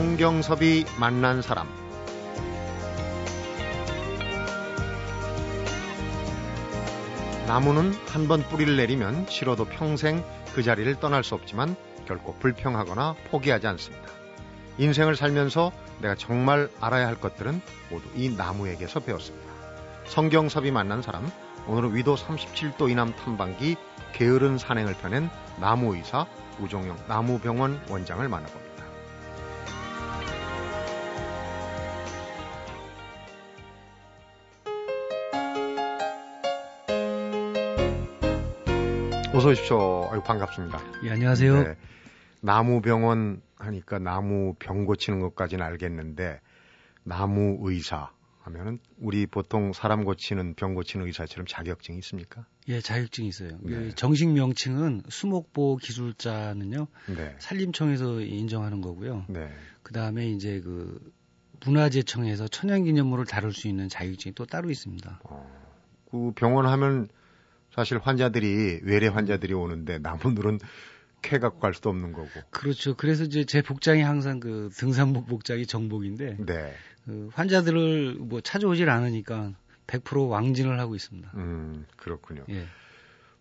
성경섭이 만난 사람 나무는 한 번 뿌리를 내리면 싫어도 평생 그 자리를 떠날 수 없지만 결코 불평하거나 포기하지 않습니다. 인생을 살면서 내가 정말 알아야 할 것들은 모두 이 나무에게서 배웠습니다. 성경섭이 만난 사람, 오늘은 위도 37도 이남 탐방기 게으른 산행을 펴낸 나무의사 우종영 나무병원 원장을 만나봅니다. 어서 오십시오. 아유, 반갑습니다. 예, 안녕하세요. 네, 나무병원 하니까 나무 병 고치는 것까지는 알겠는데 나무 의사 하면은 우리 보통 사람 고치는 병 고치는 의사처럼 자격증이 있습니까? 예, 자격증이 있어요. 네. 그 정식 명칭은 수목보 기술자는요. 네. 산림청에서 인정하는 거고요. 네. 그다음에 이제 그 문화재청에서 천연기념물을 다룰 수 있는 자격증이 또 따로 있습니다. 어, 그 병원 하면 사실 환자들이 외래 환자들이 오는데 나무늘은 캐 갖고 갈 수도 없는 거고. 그렇죠. 그래서 이제 제 복장이 항상 그 등산복 복장이 정복인데 네. 그 환자들을 뭐 찾아오질 않으니까 100% 왕진을 하고 있습니다. 음, 그렇군요. 예.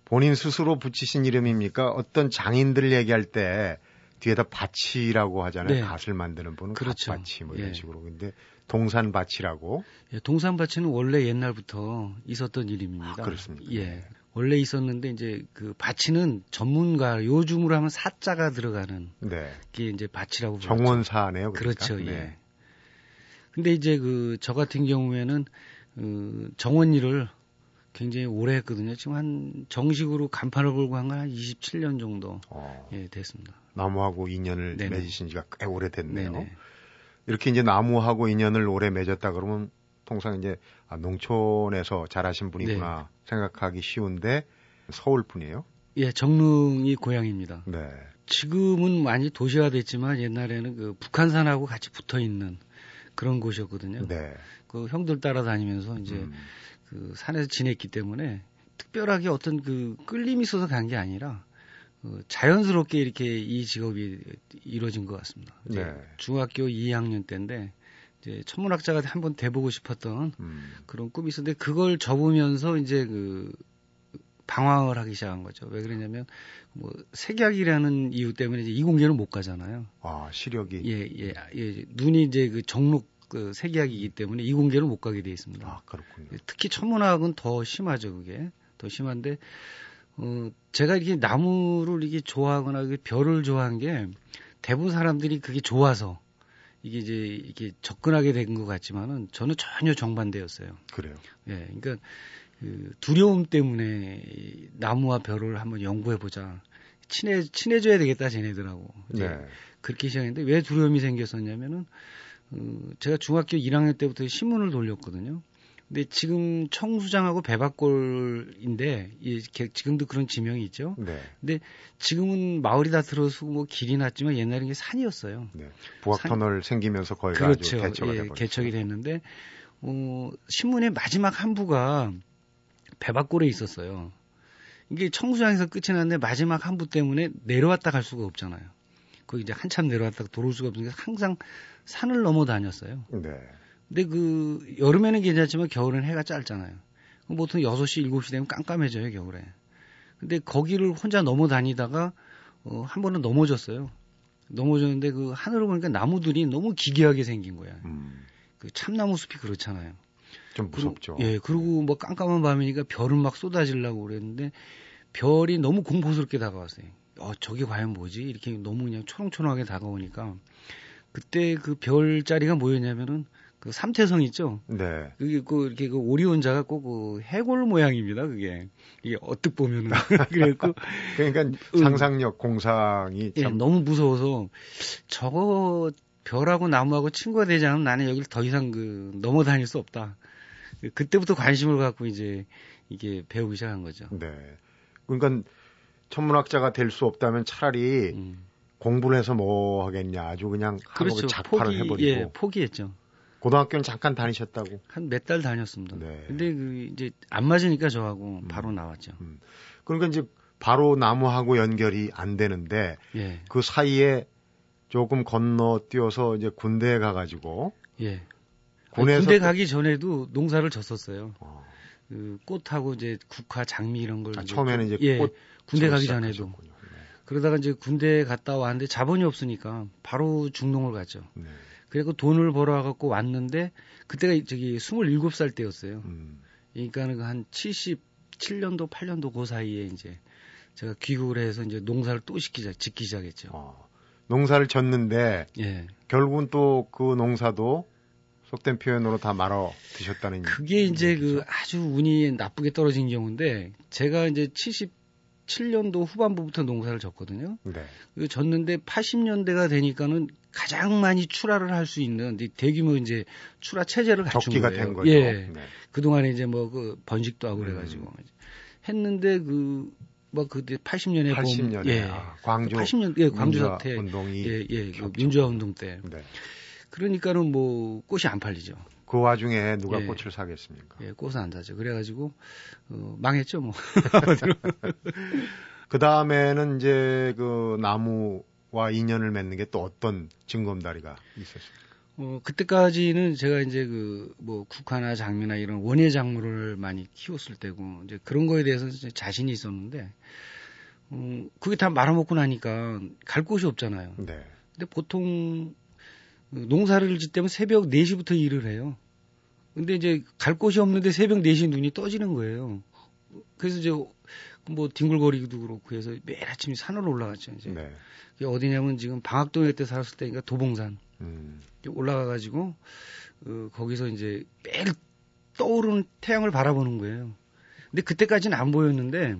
본인 스스로 붙이신 이름입니까? 어떤 장인들 얘기할 때 뒤에다 밭이라고 하잖아요. 네. 밭을 만드는 분은 그렇죠. 밭이 뭐 이런 예. 식으로. 근데 동산밭이라고. 예, 동산밭은 원래 옛날부터 있었던 이름입니다. 아, 그렇습니다. 예. 원래 있었는데 이제 그 바치는 전문가 요즘으로 하면 사자가 들어가는 네. 게 이제 바치라고 정원사네요. 그러니까? 그렇죠 네. 예. 근데 이제 그 저 같은 경우에는 그 정원 일을 굉장히 오래 했거든요. 지금 한 정식으로 간판을 걸고 한 건 한 27년 정도 어. 예, 됐습니다. 나무하고 인연을 네네. 맺으신 지가 꽤 오래됐네요. 네네. 이렇게 이제 나무하고 인연을 오래 맺었다 그러면 통상 이제 아, 농촌에서 자라신 분이구나 네. 생각하기 쉬운데 서울 분이에요? 예, 정릉이 고향입니다. 네. 지금은 많이 도시화됐지만 옛날에는 그 북한산하고 같이 붙어 있는 그런 곳이었거든요. 네. 그 형들 따라다니면서 이제 음. 그 산에서 지냈기 때문에 특별하게 어떤 그 끌림이 있어서 간 게 아니라 그 자연스럽게 이렇게 이 직업이 이루어진 것 같습니다. 네. 중학교 2학년 때인데 이제 천문학자가 한번 돼보고 싶었던 음. 그런 꿈이 있었는데 그걸 접으면서 이제 그 방황을 하기 시작한 거죠. 왜 그러냐면 뭐 색약이라는 이유 때문에 이제 이공계를 못 가잖아요. 아 시력이 예예 예, 예, 눈이 이제 그 정록 그 색약이기 때문에 이공계를 못 가게 돼 있습니다. 아 그렇군요. 특히 천문학은 더 심하죠 그게 더 심한데 어 제가 이렇게 나무를 이게 좋아하거나 별을 좋아한 게 대부분 사람들이 그게 좋아서 이게 이제 이게 접근하게 된 것 같지만은 저는 전혀 정반대였어요. 그래요. 예, 그러니까 그 두려움 때문에 나무와 별을 한번 연구해 보자. 친해 친해져야 되겠다 쟤네들하고. 네. 그렇게 시작했는데 왜 두려움이 생겼었냐면은 어, 제가 중학교 1학년 때부터 신문을 돌렸거든요. 근데 지금 청수장하고 배박골인데 예, 지금도 그런 지명이 있죠. 네. 근데 지금은 마을이 다 들어서고 뭐 길이 났지만 옛날에는 게 산이었어요. 네. 부학 터널 생기면서 거기가 그렇죠. 아주 개척이 예, 개척이 됐는데 어, 신문의 마지막 한 부가 배박골에 있었어요. 이게 청수장에서 끝이 났는데 마지막 한 부 때문에 내려왔다 갈 수가 없잖아요. 거기 이제 한참 내려왔다가 돌아올 수가 없으니까 항상 산을 넘어 다녔어요. 네. 근데 그 여름에는 괜찮지만 겨울에는 해가 짧잖아요. 보통 6시, 7시 되면 깜깜해져요, 겨울에. 근데 거기를 혼자 넘어 다니다가 어, 한 번은 넘어졌어요. 넘어졌는데 그 하늘을 보니까 나무들이 너무 기괴하게 생긴 거야. 음. 그 참나무 숲이 그렇잖아요. 좀 무섭죠. 그리고, 예, 그리고 뭐 깜깜한 밤이니까 별은 막 쏟아지려고 그랬는데 별이 너무 공포스럽게 다가왔어요. 어, 저게 과연 뭐지? 이렇게 너무 그냥 초롱초롱하게 다가오니까 그때 그 별자리가 뭐였냐면은 그 삼태성 있죠? 네. 그게 그 이렇게 그 오리온자가 꼭그 해골 모양입니다. 그게 이게 어떻게 보면은 그래고 그러니까 음. 상상력 공상이 예, 너무 무서워서 저거 별하고 나무하고 친구가 되지 않으면 나는 여기를 더 이상 그 넘어 다닐 수 없다. 그때부터 관심을 갖고 이제 이게 배우기 시작한 거죠. 네. 그러니까 천문학자가 될 수 없다면 차라리 음. 공부를 해서 뭐 하겠냐 아주 그냥 그렇죠. 작파를 포기, 해버리고 예, 포기했죠. 고등학교는 잠깐 다니셨다고? 한 몇 달 다녔습니다. 네. 근데 그 이제 안 맞으니까 저하고 음. 바로 나왔죠. 음. 그러니까 이제 바로 나무하고 연결이 안 되는데 예. 그 사이에 조금 건너 뛰어서 이제 군대에 가가지고 예. 군에서 군대 가기 전에도 농사를 졌었어요. 어. 그 꽃하고 이제 국화, 장미 이런 걸 아, 처음에는 이제 예, 군대 가기 전에도 네. 그러다가 이제 군대 갔다 왔는데 자본이 없으니까 바로 중농을 갔죠. 네. 그리고 돈을 벌어 갖고 왔는데 그때가 저기 27살 때였어요. 음. 그러니까는 한 77년도, 8년도 그 사이에 이제 제가 귀국을 해서 이제 농사를 또 시키자, 짓기 시작했죠. 어. 농사를 졌는데 예. 결국은 또 그 농사도 속된 표현으로 다 말아 드셨다는 그게 이제 얘기죠? 그 아주 운이 나쁘게 떨어진 경우인데 제가 이제 77년도 후반부부터 농사를 졌거든요. 네. 그 졌는데 80년대가 되니까는 가장 많이 출하를 할 수 있는 대규모 이제 출하 체제를 갖춘 거예요. 된 거죠. 예. 네. 그동안에 이제 뭐 그 번식도 하고 그래 가지고 음. 했는데 그뭐 그때 80년에 80년에 보면 예. 아, 광주 80년 예, 광주 사태 운동이 예, 예, 그 민주화 운동 때. 네. 그러니까는 뭐 꽃이 안 팔리죠. 그 와중에 누가 예. 꽃을 사겠습니까? 예, 꽃은 안 사죠. 그래가지고 어, 망했죠 뭐. 그 다음에는 이제 그 나무와 인연을 맺는 게 또 어떤 증검다리가 있었습니까? 어, 그때까지는 제가 이제 그, 뭐, 국화나 장미나 이런 원예 작물을 많이 키웠을 때고, 이제 그런 거에 대해서 자신이 있었는데, 음, 그게 다 말아먹고 나니까 갈 곳이 없잖아요. 네. 근데 보통 농사를 짓때면 새벽 4시부터 일을 해요. 근데 이제 갈 곳이 없는데 새벽 4시 눈이 떠지는 거예요. 그래서 이제 뭐 뒹굴거리기도 그렇고 해서 매일 아침에 산으로 올라갔죠. 이제. 네. 그게 어디냐면 지금 방학동에 때 살았을 때니까 도봉산. 음. 올라가가지고 어, 거기서 이제 매일 떠오르는 태양을 바라보는 거예요. 근데 그때까지는 안 보였는데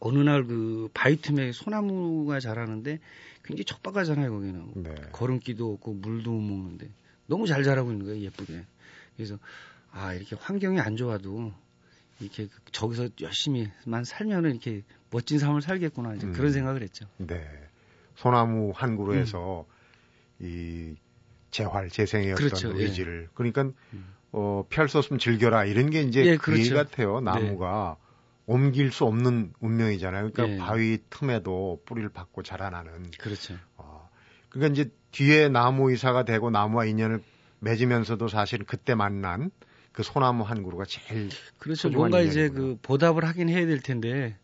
어느 날 그 바위 틈에 소나무가 자라는데 굉장히 척박하잖아요 거기는 네. 걸음기도 없고 물도 못 먹는데 너무 잘 자라고 있는 거예요 예쁘게 그래서 아 이렇게 환경이 안 좋아도 이렇게 저기서 열심히만 살면은 이렇게 멋진 삶을 살겠구나 이제 음. 그런 생각을 했죠. 네. 소나무 한 그루에서 음. 이 재활 재생의 그렇죠. 어떤 예. 의지를 예. 그러니까 음. 어 피할 수 없으면 즐겨라 이런 게 이제 예, 그 그렇죠. 같아요. 나무가 네. 옮길 수 없는 운명이잖아요. 그러니까 예. 바위 틈에도 뿌리를 받고 자라나는. 그렇죠. 어, 그러니까 이제 뒤에 나무 이사가 되고 나무와 인연을 맺으면서도 사실 그때 만난 그 소나무 한 그루가 제일 그렇죠. 뭔가 이제 그 보답을 하긴 해야 될 텐데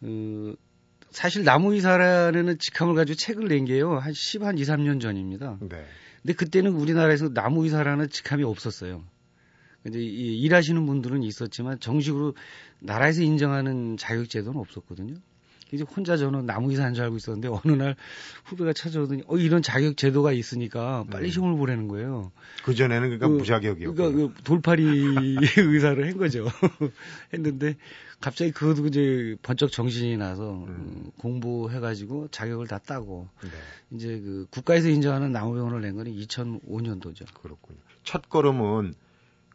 그 사실 나무 이사라는 직함을 가지고 책을 낸 게요 한 10, 한 2, 3년 전입니다. 네. 근데 그때는 우리나라에서 나무 이사라는 직함이 없었어요. 이제 일하시는 분들은 있었지만 정식으로 나라에서 인정하는 자격제도는 없었거든요. 이제 혼자 저는 나무 기사 한줄 알고 있었는데 어느 날 후배가 찾아오더니 어 이런 자격 제도가 있으니까 빨리 네. 시험을 보라는 거예요. 그 전에는 그러니까 그, 무자격이었고. 그러니까 그 돌팔이 의사를 한 거죠. 했는데 갑자기 그것도 이제 번쩍 정신이 나서 음. 음. 공부해가지고 자격을 다 따고 네. 이제 그 국가에서 인정하는 나무 병원을 낸 거는 2005년도죠. 그렇군요. 첫 걸음은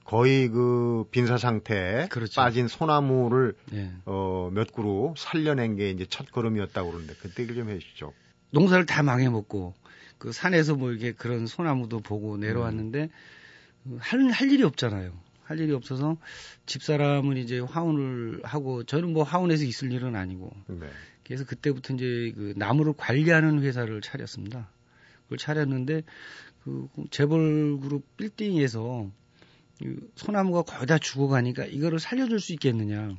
거의 그 빈사 상태에 그렇죠. 빠진 소나무를 네. 어, 몇 그루 살려낸 게 이제 첫 걸음이었다고 그러는데 그때 얘기 좀 해주시죠. 농사를 다 망해먹고 그 산에서 뭐 이렇게 그런 소나무도 보고 내려왔는데 음. 할, 할 일이 없잖아요. 할 일이 없어서 집사람은 이제 화운을 하고 저는 뭐 화운에서 있을 일은 아니고 네. 그래서 그때부터 이제 그 나무를 관리하는 회사를 차렸습니다. 그걸 차렸는데 그 재벌 그룹 빌딩에서 소나무가 거의 다 죽어가니까 이거를 살려줄 수 있겠느냐.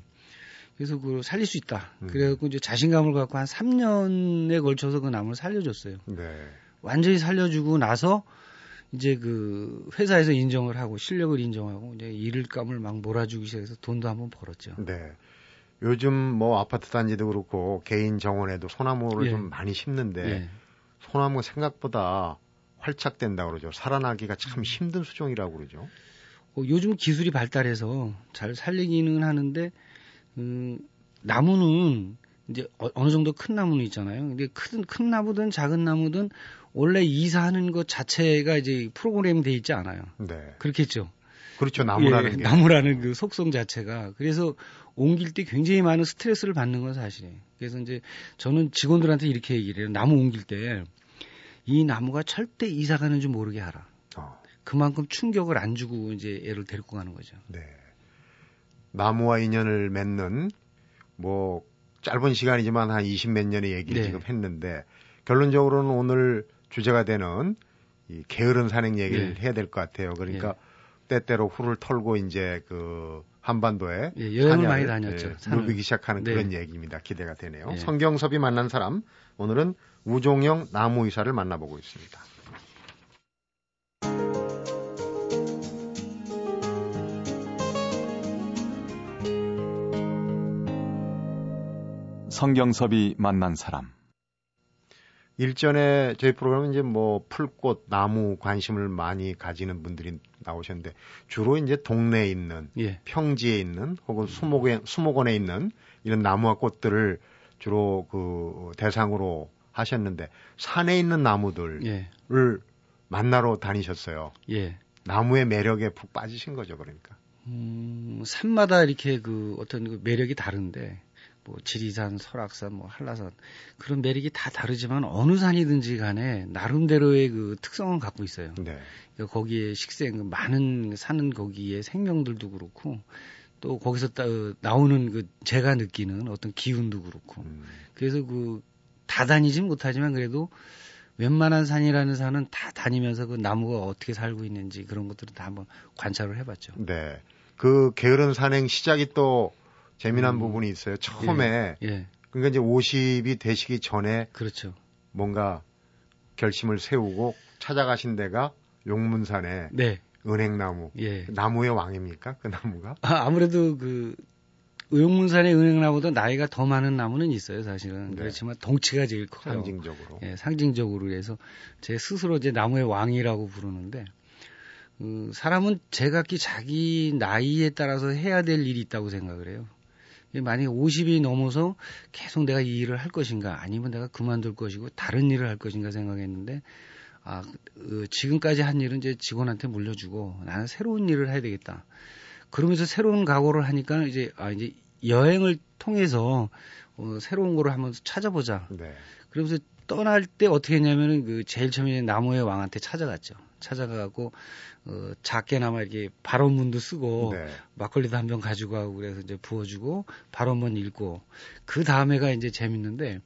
그래서 그걸 살릴 수 있다. 음. 그래갖고 이제 자신감을 갖고 한 3년에 걸쳐서 그 나무를 살려줬어요. 네. 완전히 살려주고 나서 이제 그 회사에서 인정을 하고 실력을 인정하고 이제 일감을 막 몰아주기 시작해서 돈도 한번 벌었죠. 네. 요즘 뭐 아파트 단지도 그렇고 개인 정원에도 소나무를 예. 좀 많이 심는데 예. 소나무가 생각보다 활착된다 그러죠. 살아나기가 참 음. 힘든 수종이라고 그러죠. 어, 요즘 기술이 발달해서 잘 살리기는 하는데 음, 나무는 이제 어, 느 정도 큰 나무는 있잖아요. 근데 큰, 큰 나무든 작은 나무든 원래 이사하는 것 자체가 이제 프로그램 돼 있지 않아요. 네. 그렇겠죠. 그렇죠. 나무라는 예, 게. 나무라는 그 속성 자체가. 그래서 옮길 때 굉장히 많은 스트레스를 받는 건 사실이에요. 그래서 이제 저는 직원들한테 이렇게 얘기를 해요. 나무 옮길 때 이 나무가 절대 이사 가는 줄 모르게 하라. 어. 그만큼 충격을 안 주고 이제 애를 데리고 가는 거죠. 네. 나무와 인연을 맺는 뭐 짧은 시간이지만 한 20 몇 년의 얘기를 네. 지금 했는데 결론적으로는 오늘 주제가 되는 이 게으른 산행 얘기를 예. 해야 될 것 같아요. 그러니까 예. 때때로 후를 털고 이제 그 한반도에 예, 여행을 많이 다녔죠. 예, 누비기 시작하는 네. 그런 얘기입니다. 기대가 되네요. 예. 성경섭이 만난 사람 오늘은 우종영 나무의사를 만나보고 있습니다. 성경섭이 만난 사람. 일전에 저희 프로그램은 이제 뭐 풀꽃, 나무 관심을 많이 가지는 분들이 나오셨는데 주로 이제 동네에 있는 예. 평지에 있는 혹은 수목에, 수목원에 있는 이런 나무와 꽃들을 주로 그 대상으로 하셨는데 산에 있는 나무들을 예. 만나러 다니셨어요. 예. 나무의 매력에 푹 빠지신 거죠, 그러니까. 음, 산마다 이렇게 그 어떤 그 매력이 다른데 뭐 지리산, 설악산, 뭐 한라산 그런 매력이 다 다르지만 어느 산이든지 간에 나름대로의 그 특성을 갖고 있어요. 네. 그러니까 거기에 식생 그 많은 사는 거기에 생명들도 그렇고 또 거기서 따, 나오는 그 제가 느끼는 어떤 기운도 그렇고 음. 그래서 그 다 다니진 못하지만 그래도 웬만한 산이라는 산은 다 다니면서 그 나무가 어떻게 살고 있는지 그런 것들을 다 한번 관찰을 해봤죠. 네. 그 게으른 산행 시작이 또 재미난 음. 부분이 있어요. 처음에 예, 예. 그러니까 이제 50이 되시기 전에 그렇죠. 뭔가 결심을 세우고 찾아가신 데가 용문산에 네. 은행나무 예. 나무의 왕입니까? 그 나무가? 아, 아무래도 그 용문산의 은행나무도 나이가 더 많은 나무는 있어요, 사실은. 네. 그렇지만 덩치가 제일 커요. 상징적으로. 예, 상징적으로 해서 제 스스로 제 나무의 왕이라고 부르는데 그 사람은 제각기 자기 나이에 따라서 해야 될 일이 있다고 생각을 해요. 만약에 50이 넘어서 계속 내가 이 일을 할 것인가 아니면 내가 그만둘 것이고 다른 일을 할 것인가 생각했는데 아, 어, 지금까지 한 일은 이제 직원한테 물려주고 나는 새로운 일을 해야 되겠다. 그러면서 새로운 각오를 하니까 이제 아 이제 여행을 통해서 어, 새로운 거를 한번 찾아보자. 네. 그러면서 떠날 때 어떻게 했냐면은 그 제일 처음에 나무의 왕한테 찾아갔죠. 찾아가고 어, 작게나마 이렇게 발언문도 쓰고 네. 막걸리도 한 병 가지고 가고 그래서 이제 부어주고 발언문 읽고 그 다음에가 이제 재밌는데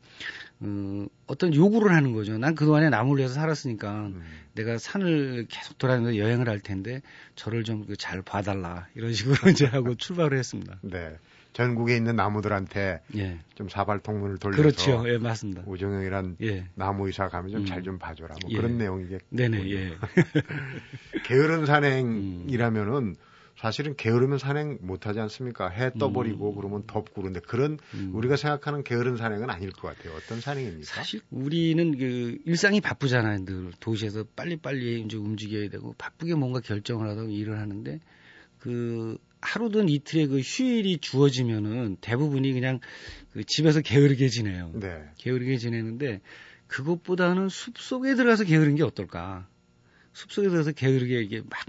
어, 어떤 요구를 하는 거죠. 난 그동안에 나무를 위해서 살았으니까 음. 내가 산을 계속 돌아다니면서 여행을 할 텐데 저를 좀 잘 봐달라 이런 식으로 이제 하고 출발을 했습니다. 네. 전국에 있는 나무들한테 예. 좀 사발 통문을 돌려서 그렇죠. 예, 맞습니다. 우정영이란 예. 나무 의사 가면 좀 잘좀 음. 좀 봐줘라. 뭐 예. 그런 내용이겠. 네네. 예. 게으른 산행이라면은 음. 사실은 게으르면 산행 못하지 않습니까? 해 떠버리고 음. 그러면 덥고 그런데 그런 음. 우리가 생각하는 게으른 산행은 아닐 것 같아요. 어떤 산행입니까? 사실 우리는 그 일상이 바쁘잖아요. 늘 도시에서 빨리빨리 이제 움직여야 되고 바쁘게 뭔가 결정을 하고 일을 하는데 그 하루든 이틀에 그 휴일이 주어지면은 대부분이 그냥 그 집에서 게으르게 지내요. 네. 게으르게 지내는데 그것보다는 숲 속에 들어가서 게으른 게 어떨까? 숲 속에 들어가서 게으르게 이게 막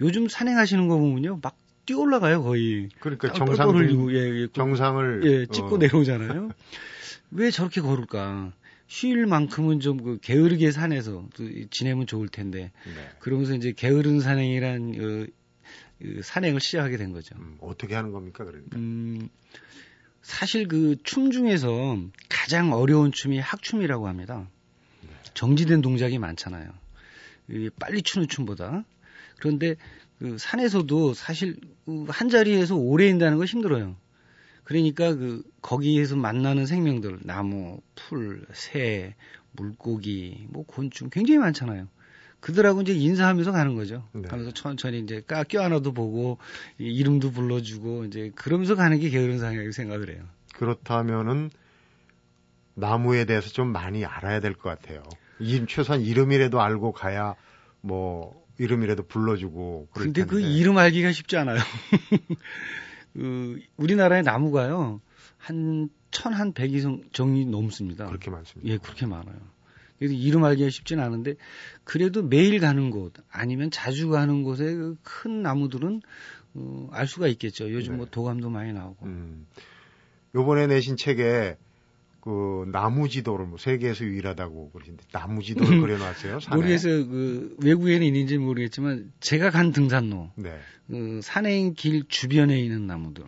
요즘 산행하시는 거 보면요. 막 뛰어 올라가요, 거의. 그러니까 정상 흘리고 예, 예, 그 정상을 예, 찍고 어. 내려오잖아요. 왜 저렇게 걸을까? 휴일만큼은 좀 그 게으르게 산에서 지내면 좋을 텐데. 네. 그러면서 이제 게으른 산행이란 어, 그 산행을 시작하게 된 거죠. 음, 어떻게 하는 겁니까, 그러니까? 음, 사실 그 춤 중에서 가장 어려운 춤이 학춤이라고 합니다. 네. 정지된 동작이 많잖아요. 빨리 추는 춤보다. 그런데 그 산에서도 사실 그한 자리에서 오래 있다는 거 힘들어요. 그러니까 그 거기에서 만나는 생명들, 나무, 풀, 새, 물고기, 뭐 곤충 굉장히 많잖아요. 그들하고 이제 인사하면서 가는 거죠. 네. 가면서 천천히 이제 깎여 하나도 보고 이름도 불러주고 이제 그러면서 가는 게 게으른 상이라고 생각을 해요. 그렇다면은 나무에 대해서 좀 많이 알아야 될 것 같아요. 이, 최소한 이름이라도 알고 가야 뭐 이름이라도 불러주고. 근데 그 텐데. 그 이름 알기가 쉽지 않아요. 그 우리나라의 나무가요 한 천한 백이 정이 넘습니다. 그렇게 많습니다. 예, 그렇게 많아요. 이름 알기가 쉽지는 않은데 그래도 매일 가는 곳 아니면 자주 가는 곳에 그 큰 나무들은 어, 알 수가 있겠죠. 요즘 네. 뭐 도감도 많이 나오고. 음. 요번에 내신 책에 그 나무 지도를 뭐 세계에서 유일하다고 그러신데 나무 지도를 그려놨어요. 산에. 모르겠어 그 외국에는 있는지 모르겠지만 제가 간 등산로, 네. 그 산행 길 주변에 있는 나무들.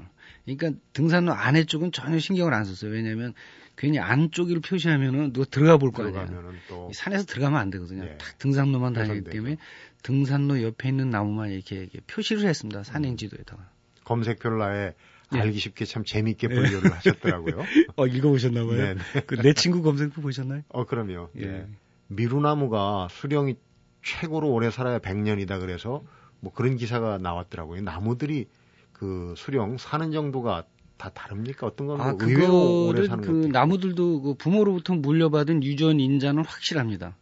그러니까 등산로 안에 쪽은 전혀 신경을 안 썼어요. 왜냐하면 괜히 안쪽을 표시하면은 누가 들어가 볼 거 아니야. 또 산에서 들어가면 안 되거든요. 예. 딱 등산로만 다니기 때문에 등산로 옆에 있는 나무만 이렇게, 이렇게 표시를 했습니다. 산행지도에다가. 음. 검색표를 아예 예. 알기 쉽게 참 재미있게 분류를 예. 하셨더라고요. 어, 읽어보셨나 봐요. 네, 네. 그내 친구 검색표 보셨나요? 어, 그럼요. 예. 네. 미루나무가 수령이 최고로 오래 살아야 100년이다 그래서 뭐 그런 기사가 나왔더라고요. 나무들이 그 수령 사는 정도가 다 다릅니까? 어떤 건 아, 뭐 의외로 오래 사는 그 나무들도 그 부모로부터 물려받은 유전 인자는 확실합니다.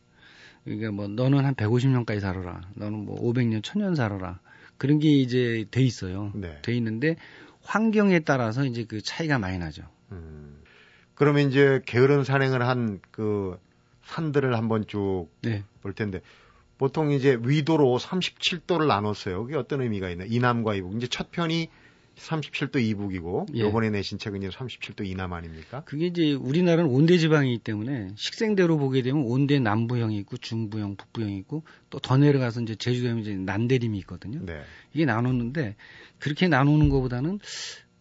그러니까 뭐 너는 한 150년까지 살아라. 너는 뭐 500년, 1000년 살아라. 그런 게 이제 돼 있어요. 네. 돼 있는데 환경에 따라서 이제 그 차이가 많이 나죠. 음. 그러면 이제 게으른 산행을 한 그 산들을 한번 쭉볼 네. 텐데 보통 이제 위도로 37도를 나눴어요. 그게 어떤 의미가 있나? 이남과 이북. 이제 첫 편이 37도 이북이고 예. 요번에 내신 책은 이제 37도 이남 아닙니까? 그게 이제 우리나라는 온대 지방이기 때문에 식생대로 보게 되면 온대 남부형이 있고 중부형, 북부형이 있고 또 더 내려가서 이제 제주도에 이제 난대림이 있거든요. 네. 이게 나눴는데 그렇게 나누는 것보다는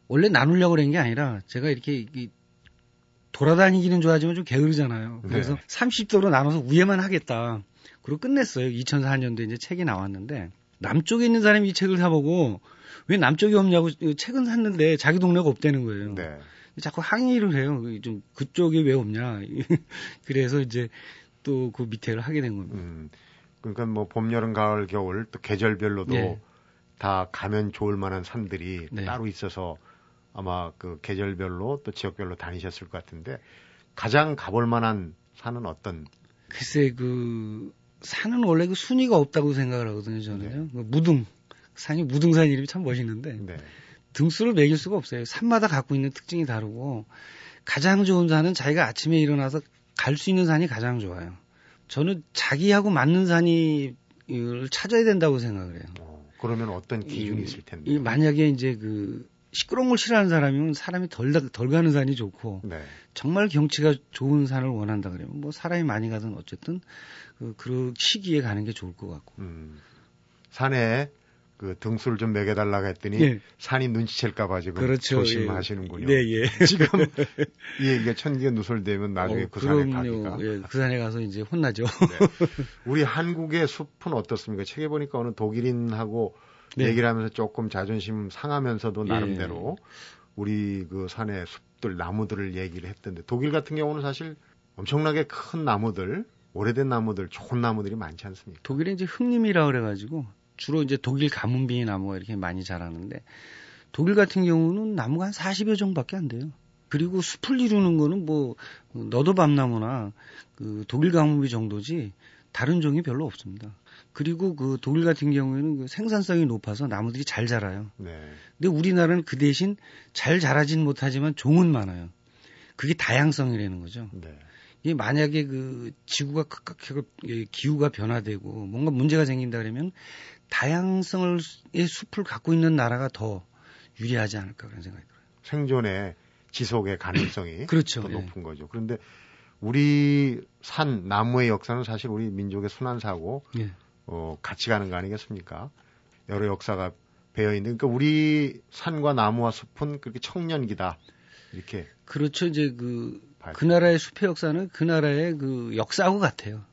원래 나누려고 그런 게 아니라 제가 이렇게 돌아다니기는 좋아하지만 좀 게으르잖아요. 그래서 네. 30도로 나눠서 위에만 하겠다. 그리고 끝냈어요. 2004년도에 이제 책이 나왔는데 남쪽에 있는 사람이 이 책을 사보고 왜 남쪽이 없냐고 책은 샀는데 자기 동네가 없다는 거예요. 네. 자꾸 항의를 해요. 좀 그쪽이 왜 없냐. 그래서 이제 또 그 밑에를 하게 된 겁니다. 음, 그러니까 뭐 봄, 여름, 가을, 겨울 또 계절별로도 네. 다 가면 좋을 만한 산들이 네. 따로 있어서 아마 그 계절별로 또 지역별로 다니셨을 것 같은데 가장 가볼 만한 산은 어떤? 글쎄 그 산은 원래 그 순위가 없다고 생각을 하거든요 저는요. 네. 그 무등 산이 무등산 이름이 참 멋있는데 네. 등수를 매길 수가 없어요. 산마다 갖고 있는 특징이 다르고 가장 좋은 산은 자기가 아침에 일어나서 갈 수 있는 산이 가장 좋아요. 저는 자기하고 맞는 산이 을 찾아야 된다고 생각을 해요. 어, 그러면 어떤 기준이 이, 있을 텐데? 이 만약에 이제 그 시끄러운 걸 싫어하는 사람이면 사람이 덜, 덜 가는 산이 좋고 네. 정말 경치가 좋은 산을 원한다 그러면 뭐 사람이 많이 가든 어쨌든 그, 그 시기에 가는 게 좋을 것 같고. 음, 산에 그 등수를 좀 매겨달라고 했더니 예. 산이 눈치챌까봐 지금 그렇죠. 조심하시는군요. 예. 네, 예. 지금 이 얘기가 천기가 누설되면 나중에 어, 그 산에 가기가 예, 그 산에 가서 이제 혼나죠. 네. 우리 한국의 숲은 어떻습니까? 책에 보니까 어느 독일인하고 네. 얘기를 하면서 조금 자존심 상하면서도 예. 나름대로 우리 그 산의 숲들 나무들을 얘기를 했던데 독일 같은 경우는 사실 엄청나게 큰 나무들 오래된 나무들 좋은 나무들이 많지 않습니까? 독일에 이제 흑림이라 그래가지고 주로 이제 독일 가문비 나무가 이렇게 많이 자라는데 독일 같은 경우는 나무가 한 40여 종밖에 안 돼요. 그리고 숲을 이루는 거는 뭐 너도 밤나무나 그 독일 가문비 정도지 다른 종이 별로 없습니다. 그리고 그 독일 같은 경우에는 그 생산성이 높아서 나무들이 잘 자라요. 네. 근데 우리나라는 그 대신 잘 자라진 못하지만 종은 많아요. 그게 다양성이라는 거죠. 네. 이게 만약에 그 지구가 급격하게 기후가 변화되고 뭔가 문제가 생긴다 그러면 다양성의 숲을 갖고 있는 나라가 더 유리하지 않을까 그런 생각이 들어요. 생존의 지속의 가능성이 그렇죠. 더 예. 높은 예. 거죠. 그런데 우리 산 나무의 역사는 사실 우리 민족의 순환사고 예. 어, 같이 가는 거 아니겠습니까? 여러 역사가 배어 있는 그러니까 우리 산과 나무와 숲은 그렇게 청년기다 이렇게 그렇죠 이제 그그 나라의 숲의 역사는 그 나라의 그 역사하고 같아요.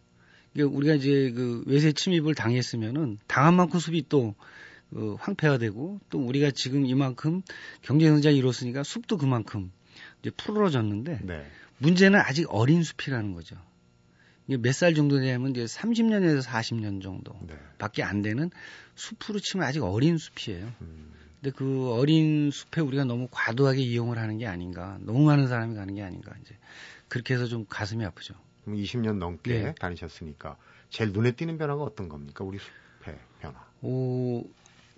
우리가 이제 그 외세 침입을 당했으면은 당한 만큼 숲이 또그 황폐화 되고 또 우리가 지금 이만큼 경제 성장이 이뤘으니까 숲도 그만큼 이제 풀어졌는데 네. 문제는 아직 어린 숲이라는 거죠. 이게 몇 살 정도 되냐면 이제 30년에서 40년 정도 네. 밖에 안 되는 숲으로 치면 아직 어린 숲이에요. 음. 근데 그 어린 숲에 우리가 너무 과도하게 이용을 하는 게 아닌가. 너무 많은 사람이 가는 게 아닌가. 이제 그렇게 해서 좀 가슴이 아프죠. 20년 넘게 네. 다니셨으니까 제일 눈에 띄는 변화가 어떤 겁니까? 우리 숲의 변화. 오,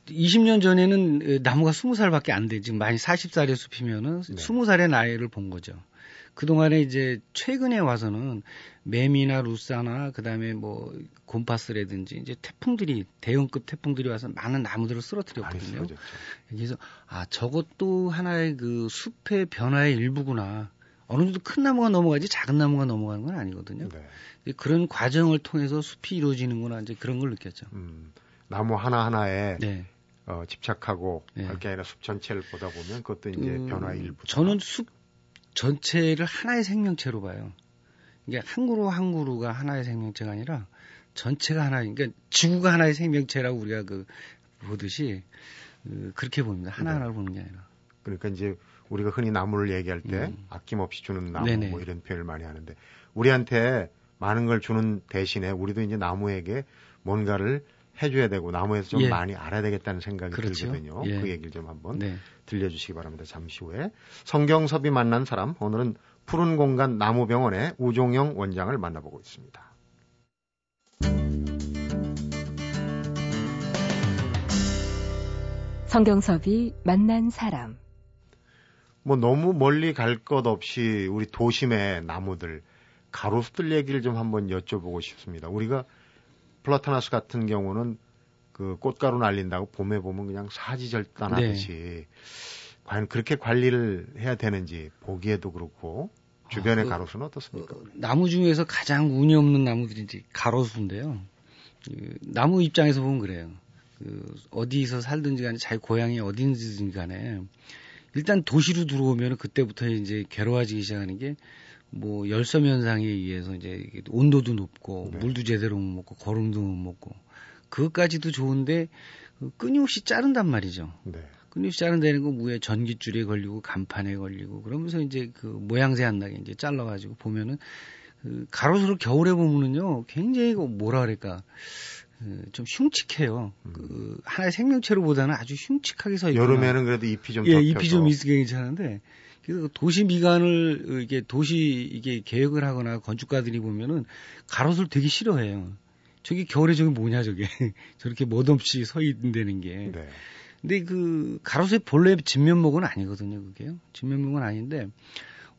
20년 전에는 나무가 20살밖에 안 돼. 지금 많이 40살의 숲이면은 네. 20살의 나이를 본 거죠. 그동안에 이제 최근에 와서는 매미나 루사나 그다음에 뭐 곰파스라든지 이제 태풍들이 대형급 태풍들이 와서 많은 나무들을 쓰러뜨렸거든요. 그래서 아 저것도 하나의 그 숲의 변화의 일부구나. 어느 정도 큰 나무가 넘어가지 작은 나무가 넘어가는 건 아니거든요. 네. 그런 과정을 통해서 숲이 이루어지는구나 이제 그런 걸 느꼈죠. 음, 나무 하나 하나에 네. 어, 집착하고 네. 할게 아니라 숲 전체를 보다 보면 그것도 이제 음, 변화의 일부. 저는 숲 전체를 하나의 생명체로 봐요. 이게 한 그루 한 그루가 하나의 생명체가 아니라 전체가 하나, 그러니까 지구가 하나의 생명체라고 우리가 그 보듯이 그, 그렇게 봅니다. 하나하나를 네. 보는 게 아니라. 그러니까 이제 우리가 흔히 나무를 얘기할 때 음. 아낌없이 주는 나무 네네. 뭐 이런 표현을 많이 하는데 우리한테 많은 걸 주는 대신에 우리도 이제 나무에게 뭔가를 해줘야 되고 나무에서 좀 예. 많이 알아야 되겠다는 생각이 그렇죠. 들거든요. 예. 그 얘기를 좀 한번 네. 들려주시기 바랍니다. 잠시 후에 성경섭이 만난 사람 오늘은 푸른 공간 나무병원의 우종영 원장을 만나보고 있습니다. 성경섭이 만난 사람 뭐 너무 멀리 갈 것 없이 우리 도심의 나무들 가로수들 얘기를 좀 한번 여쭤보고 싶습니다. 우리가 플라타나스 같은 경우는 그 꽃가루 날린다고 봄에 보면 그냥 사지절단하듯이 네. 과연 그렇게 관리를 해야 되는지 보기에도 그렇고 주변의 아, 그, 가로수는 어떻습니까? 그, 나무 중에서 가장 운이 없는 나무들이 이제 가로수인데요. 그, 나무 입장에서 보면 그래요. 그 어디서 살든지 간에 자기 고향이 어딘지든 간에 일단 도시로 들어오면 그때부터 이제 괴로워지기 시작하는 게 뭐 열섬 현상에 의해서 이제 온도도 높고 네. 물도 제대로 못 먹고 거름도 못 먹고 그것까지도 좋은데 그 끊임없이 자른단 말이죠. 네. 끊임없이 자른다는 건 무에 전기줄에 걸리고 간판에 걸리고 그러면서 이제 그 모양새 안 나게 이제 잘라가지고 보면은 그 가로수를 겨울에 보면은요 굉장히 그 뭐라 그럴까 그좀 흉측해요. 음. 그 하나의 생명체로보다는 아주 흉측하게 서 있고 여름에는 그래도 잎이 좀 예, 잎이 좀 있게 괜찮은데 그 도시 미관을 이게 도시 이게 계획을 하거나 건축가들이 보면은 가로수를 되게 싫어해요. 저기 겨울에 저기 뭐냐 저게 저렇게 멋없이 서 있는다는 게. 네. 근데 그 가로수의 본래 진면목은 아니거든요, 그게요. 진면목은 아닌데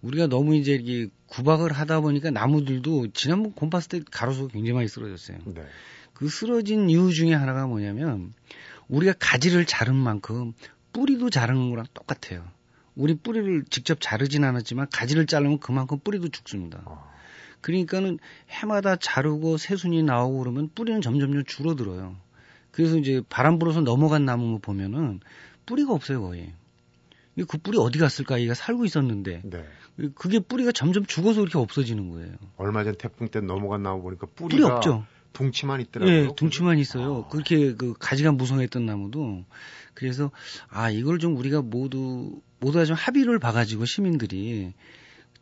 우리가 너무 이제 이렇게 구박을 하다 보니까 나무들도 지난번 곰파스 때 가로수가 굉장히 많이 쓰러졌어요. 네. 그 쓰러진 이유 중에 하나가 뭐냐면 우리가 가지를 자른 만큼 뿌리도 자르는 거랑 똑같아요. 우리 뿌리를 직접 자르진 않았지만 가지를 자르면 그만큼 뿌리도 죽습니다. 아. 그러니까는 해마다 자르고 새순이 나오고 그러면 뿌리는 점점점 줄어들어요. 그래서 이제 바람 불어서 넘어간 나무 보면은 뿌리가 없어요 거의. 그 뿌리 어디 갔을까? 얘가 살고 있었는데. 네. 그게 뿌리가 점점 죽어서 이렇게 없어지는 거예요. 얼마 전 태풍 때 넘어간 나무 보니까 뿌리가 뿌리 없죠. 둥치만 있더라고요. 예, 둥치만 있어요. 아. 그렇게 그 가지가 무성했던 나무도 그래서 아 이걸 좀 우리가 모두 모두가 좀 합의를 봐가지고 시민들이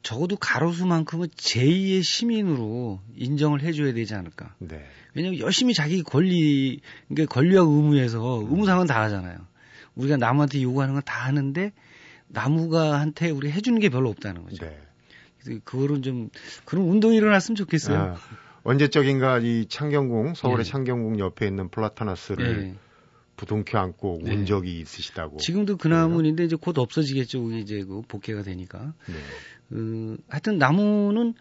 적어도 가로수만큼은 제2의 시민으로 인정을 해줘야 되지 않을까. 네. 왜냐하면 열심히 자기 권리, 그러니까 권리와 의무에서 음. 의무상은 다 하잖아요. 우리가 남한테 요구하는 건 다 하는데 나무가 한테 우리 해주는 게 별로 없다는 거죠. 네. 그래서 그거는 좀 그런 운동이 일어났으면 좋겠어요. 아. 언제적인가 이 창경궁 서울의 예. 창경궁 옆에 있는 플라타나스를 예. 부둥켜 안고 네. 운 적이 있으시다고. 지금도 그 나무인데 이제 곧 없어지겠죠. 이제 그 복개가 되니까. 네. 그 하여튼 나무는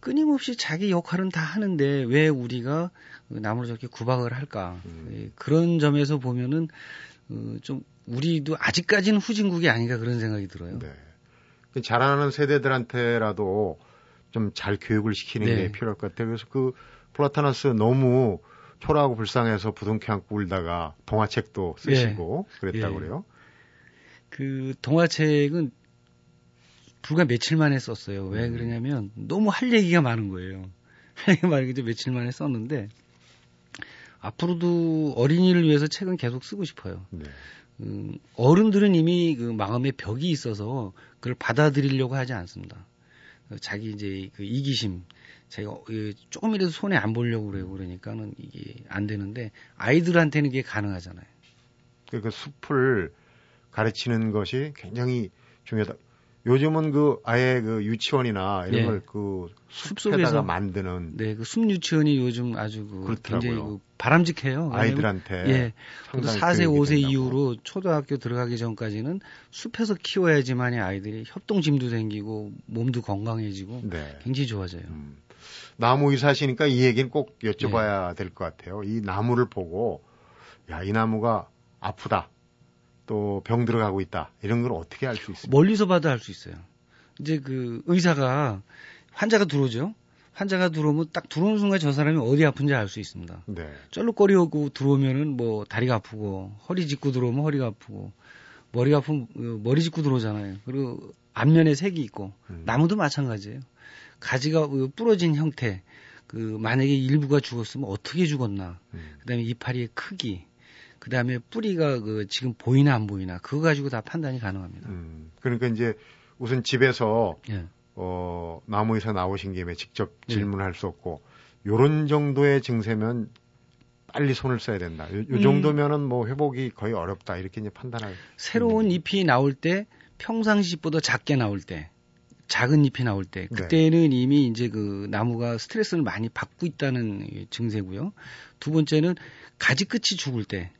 끊임없이 자기 역할은 다 하는데 왜 우리가 그 나무를 저렇게 구박을 할까? 음. 예, 그런 점에서 보면은 어, 좀 우리도 아직까지는 후진국이 아닌가 그런 생각이 들어요. 네. 그 자라나는 세대들한테라도 좀 잘 교육을 시키는 네. 게 필요할 것 같아요. 그래서 그 플라타나스 너무 초라하고 불쌍해서 부둥켜 안고 울다가 동화책도 쓰시고 예. 그랬다고 예. 그래요. 그 동화책은 불과 며칠 만에 썼어요. 왜 음. 그러냐면 너무 할 얘기가 많은 거예요. 할 얘기가 많은 게 며칠 만에 썼는데 앞으로도 어린이를 위해서 책은 계속 쓰고 싶어요. 네. 음, 어른들은 이미 그 마음의 벽이 있어서 그걸 받아들이려고 하지 않습니다. 자기 이제 그 이기심, 제가 조금이라도 손에 안 보려고 그래요. 그러니까는 이게 안 되는데 아이들한테는 이게 가능하잖아요. 그 숲을 가르치는 것이 굉장히 중요하다. 요즘은 그 아예 그 유치원이나 이런 네. 걸그 숲속에서 만드는 네, 그 숲 유치원이 요즘 아주 그 굉장히 그 바람직해요. 아이들한테 예. 4세 5세 이후로 초등학교 들어가기 전까지는 숲에서 키워야지만이 아이들이 협동심도 생기고 몸도 건강해지고 네. 굉장히 좋아져요. 음. 나무 의사시니까 이 얘기는 꼭 여쭤봐야 네. 될것 같아요. 이 나무를 보고 야, 이 나무가 아프다. 또 병 들어가고 있다. 이런 걸 어떻게 알 수 있습니까? 멀리서 봐도 알 수 있어요. 이제 그 의사가 환자가 들어오죠. 환자가 들어오면 딱 들어오는 순간 저 사람이 어디 아픈지 알 수 있습니다. 네. 쩔룩거리고 들어오면은 뭐 다리가 아프고 허리 짚고 들어오면 허리가 아프고 머리가 아프면 어, 머리 짚고 들어오잖아요. 그리고 앞면에 색이 있고 음. 나무도 마찬가지예요. 가지가 그 부러진 형태. 그 만약에 일부가 죽었으면 어떻게 죽었나. 음. 그다음에 이파리의 크기. 그 다음에 뿌리가 그 지금 보이나 안 보이나 그거 가지고 다 판단이 가능합니다. 음. 그러니까 이제 우선 집에서 예. 어 나무에서 나오신 김에 직접 예. 질문할 예. 수 없고 요런 정도의 증세면 빨리 손을 써야 된다. 요, 요 음. 정도면은 뭐 회복이 거의 어렵다 이렇게 이제 판단할. 새로운 잎이 나올 때 평상시보다 작게 나올 때 작은 잎이 나올 때 네. 그때는 네. 이미 이제 그 나무가 스트레스를 많이 받고 있다는 증세고요. 두 번째는 가지 끝이 죽을 때.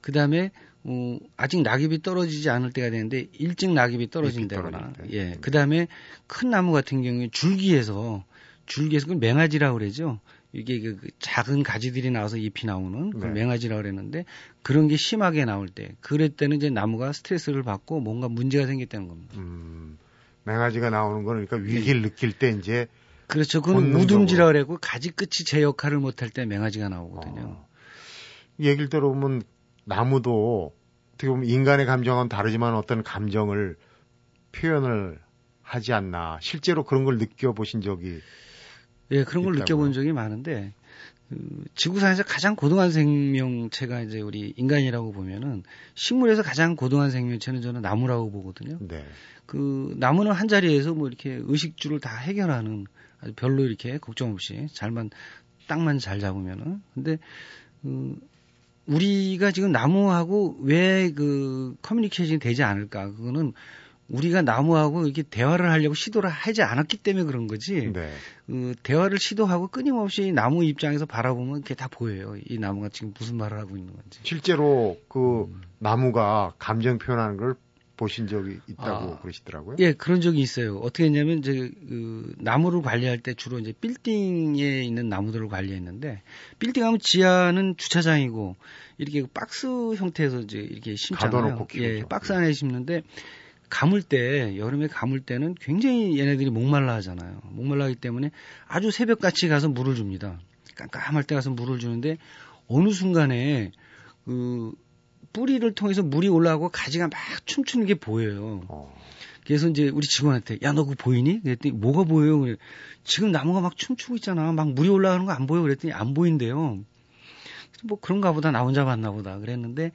그 다음에 어, 아직 낙엽이 떨어지지 않을 때가 되는데 일찍 낙엽이 떨어진다거나 예. 그 다음에 큰 나무 같은 경우에 줄기에서 줄기에서 그 맹아지라고 그러죠. 이게 그, 그 작은 가지들이 나와서 잎이 나오는 그 네. 맹아지라고 그랬는데 그런 게 심하게 나올 때 그럴 때는 이제 나무가 스트레스를 받고 뭔가 문제가 생겼다는 겁니다. 음, 맹아지가 나오는 거는 그러니까 위기를 네. 느낄 때 이제 그렇죠. 그건 무둥지라고 그러고 가지 끝이 제 역할을 못할 때 맹아지가 나오거든요. 어. 얘기를 들어보면 나무도 어떻게 보면 인간의 감정은 다르지만 어떤 감정을 표현을 하지 않나 실제로 그런 걸 느껴보신 적이 예, 그런 걸 있다고요? 느껴본 적이 많은데 그 지구상에서 가장 고등한 생명체가 이제 우리 인간이라고 보면은 식물에서 가장 고등한 생명체는 저는 나무라고 보거든요. 네. 그 나무는 한 자리에서 뭐 이렇게 의식주를 다 해결하는 아주 별로 이렇게 걱정 없이 잘만 땅만 잘 잡으면은 근데 그 우리가 지금 나무하고 왜 그 커뮤니케이션이 되지 않을까 그거는 우리가 나무하고 이렇게 대화를 하려고 시도를 하지 않았기 때문에 그런 거지. 네. 그 대화를 시도하고 끊임없이 나무 입장에서 바라보면 그게 다 보여요. 이 나무가 지금 무슨 말을 하고 있는 건지. 실제로 그 음. 나무가 감정 표현하는 걸 보신 적이 있다고 아, 그러시더라고요. 예, 그런 적이 있어요. 어떻게 했냐면 이제 그 나무를 관리할 때 주로 이제 빌딩에 있는 나무들을 관리했는데 빌딩 하면 지하는 주차장이고 이렇게 박스 형태에서 이제 이렇게 심잖아요. 예, 박스 안에 심는데 감을 때 여름에 감을 때는 굉장히 얘네들이 목말라 하잖아요. 목말라 하기 때문에 아주 새벽같이 가서 물을 줍니다. 깜깜할 때 가서 물을 주는데 어느 순간에 그 뿌리를 통해서 물이 올라가고 가지가 막 춤추는 게 보여요. 어. 그래서 이제 우리 직원한테 야 너 그거 보이니? 그랬더니 뭐가 보여요? 그래. 지금 나무가 막 춤추고 있잖아. 막 물이 올라가는 거 안 보여? 그랬더니 안 보인대요. 뭐 그런가 보다 나 혼자 봤나 보다 그랬는데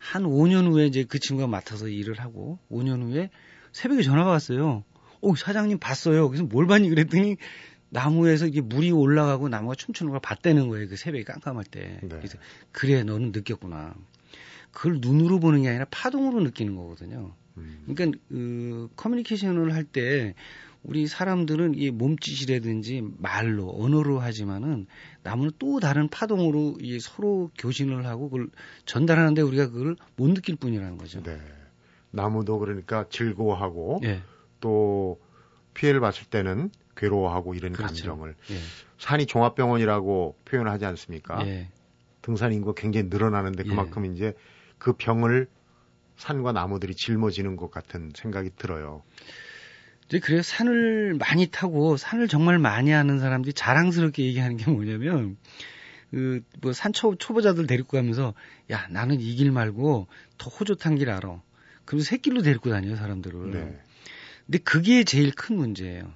한 5년 후에 이제 그 친구가 맡아서 일을 하고 5년 후에 새벽에 전화가 왔어요. 어, 사장님 봤어요. 그래서 뭘 봤니? 그랬더니 나무에서 이게 물이 올라가고 나무가 춤추는 걸 봤다는 거예요. 그 새벽에 깜깜할 때. 네. 그래서 그래, 너는 느꼈구나. 그걸 눈으로 보는 게 아니라 파동으로 느끼는 거거든요. 음. 그러니까 그 커뮤니케이션을 할 때 우리 사람들은 이 몸짓이라든지 말로 언어로 하지만은 나무는 또 다른 파동으로 이 서로 교신을 하고 그걸 전달하는데 우리가 그걸 못 느낄 뿐이라는 거죠. 네. 나무도 그러니까 즐거워하고 네. 또 피해를 봤을 때는 괴로워하고 이런 그렇죠. 감정을 네. 산이 종합병원이라고 표현을 하지 않습니까? 예. 등산 인구가 굉장히 늘어나는데 그만큼 예. 이제 그 병을 산과 나무들이 짊어지는 것 같은 생각이 들어요. 이제 그래서 산을 많이 타고 산을 정말 많이 하는 사람들이 자랑스럽게 얘기하는 게 뭐냐면 그 뭐 산 초, 초보자들 데리고 가면서 야 나는 이 길 말고 더 호젓한 길 알아. 그래서 새길로 데리고 다녀요 사람들을. 네. 근데 그게 제일 큰 문제예요.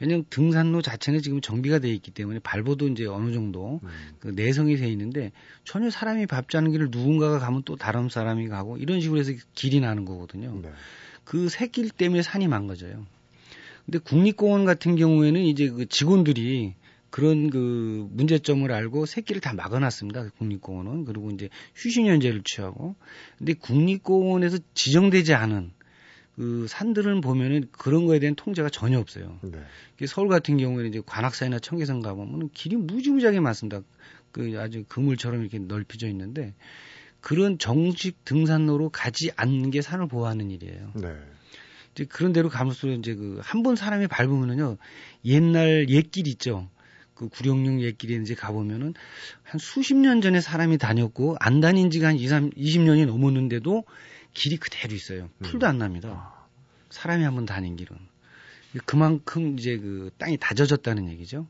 왜냐면 등산로 자체는 지금 정비가 돼 있기 때문에 밟아도 이제 어느 정도 음. 그 내성이 돼 있는데 전혀 사람이 밟지 않은 길을 누군가가 가면 또 다른 사람이 가고 이런 식으로 해서 길이 나는 거거든요. 네. 그 새길 때문에 산이 망가져요. 근데 국립공원 같은 경우에는 이제 그 직원들이 그런 그 문제점을 알고 새끼를 다 막아놨습니다. 그 국립공원은 그리고 이제 휴식연제를 취하고 근데 국립공원에서 지정되지 않은 그 산들은 보면은 그런 거에 대한 통제가 전혀 없어요. 네. 서울 같은 경우에는 이제 관악산이나 청계산 가보면 길이 무지무지하게 많습니다. 그 아주 그물처럼 이렇게 넓혀져 있는데 그런 정식 등산로로 가지 않는 게 산을 보호하는 일이에요. 네. 이제 그런 대로 가면서 이제 그 한 번 사람이 밟으면은요 옛날 옛길 있죠. 그 구룡령 옛길에 이제 가보면은 한 수십 년 전에 사람이 다녔고 안 다닌 지가 한 2, 3, 20년이 넘었는데도 길이 그대로 있어요. 풀도 안 납니다. 사람이 한번 다닌 길은. 그만큼 이제 그 땅이 다져졌다는 얘기죠.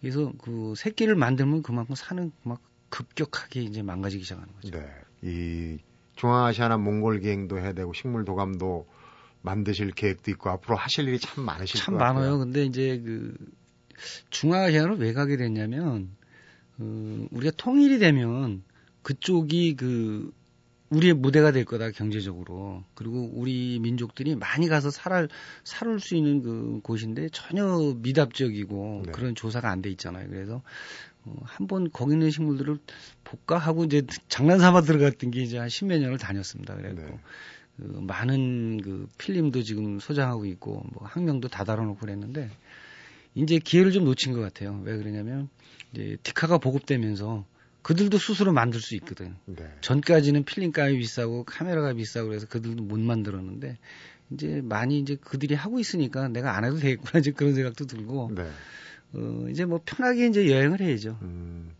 그래서 그 새끼를 만들면 그만큼 산은 막 급격하게 이제 망가지기 시작하는 거죠. 네. 이 중앙아시아나 몽골 기행도 해야 되고 식물 도감도 만드실 계획도 있고 앞으로 하실 일이 참 많으실 참 많아요. 근데 이제 그 중앙아시아로 왜 가게 됐냐면 어, 우리가 통일이 되면 그쪽이 그 우리의 무대가 될 거다 경제적으로 그리고 우리 민족들이 많이 가서 살을 살을 수 있는 그 곳인데 전혀 미답적이고 네. 그런 조사가 안 돼 있잖아요. 그래서 어, 한번 거기 있는 식물들을 볼까 하고 이제 장난삼아 들어갔던 게 이제 한 십몇 년을 다녔습니다. 그래고 네. 그 많은 그 필름도 지금 소장하고 있고 뭐 학명도 다 달아놓고 그랬는데 이제 기회를 좀 놓친 것 같아요. 왜 그러냐면 이제 디카가 보급되면서 그들도 스스로 만들 수 있거든. 네. 전까지는 필름값이 비싸고 카메라가 비싸고 그래서 그들도 못 만들었는데 이제 많이 이제 그들이 하고 있으니까 내가 안 해도 되겠구나 이제 그런 생각도 들고 네. 어, 이제 뭐 편하게 이제 여행을 해야죠. 음,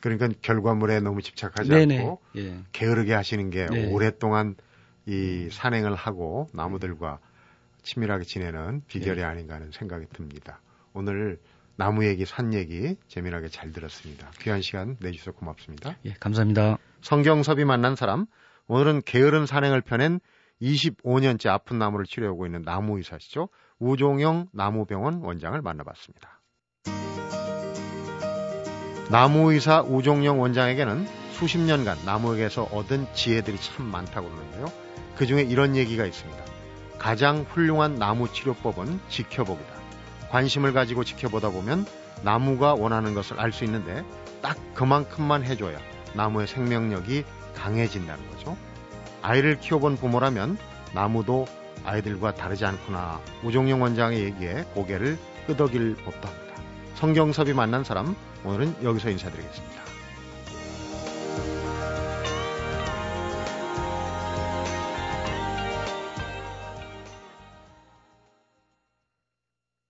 그러니까 결과물에 너무 집착하지 네네. 않고 예. 게으르게 하시는 게 네. 오랫동안 이 산행을 하고 나무들과 친밀하게 지내는 비결이 네. 아닌가 하는 생각이 듭니다. 오늘 나무 얘기, 산 얘기 재미나게 잘 들었습니다. 귀한 시간 내주셔서 고맙습니다. 예, 감사합니다. 성경섭이 만난 사람, 오늘은 게으른 산행을 펴낸 25년째 아픈 나무를 치료하고 있는 나무 의사시죠. 우종영 나무병원 원장을 만나봤습니다. 나무 의사 우종영 원장에게는 수십 년간 나무에게서 얻은 지혜들이 참 많다고 그러는데요. 그 중에 이런 얘기가 있습니다. 가장 훌륭한 나무 치료법은 지켜보기다. 관심을 가지고 지켜보다 보면 나무가 원하는 것을 알 수 있는데 딱 그만큼만 해줘야 나무의 생명력이 강해진다는 거죠. 아이를 키워본 부모라면 나무도 아이들과 다르지 않구나. 우종영 원장의 얘기에 고개를 끄덕일 법도 합니다. 성경섭이 만난 사람, 오늘은 여기서 인사드리겠습니다.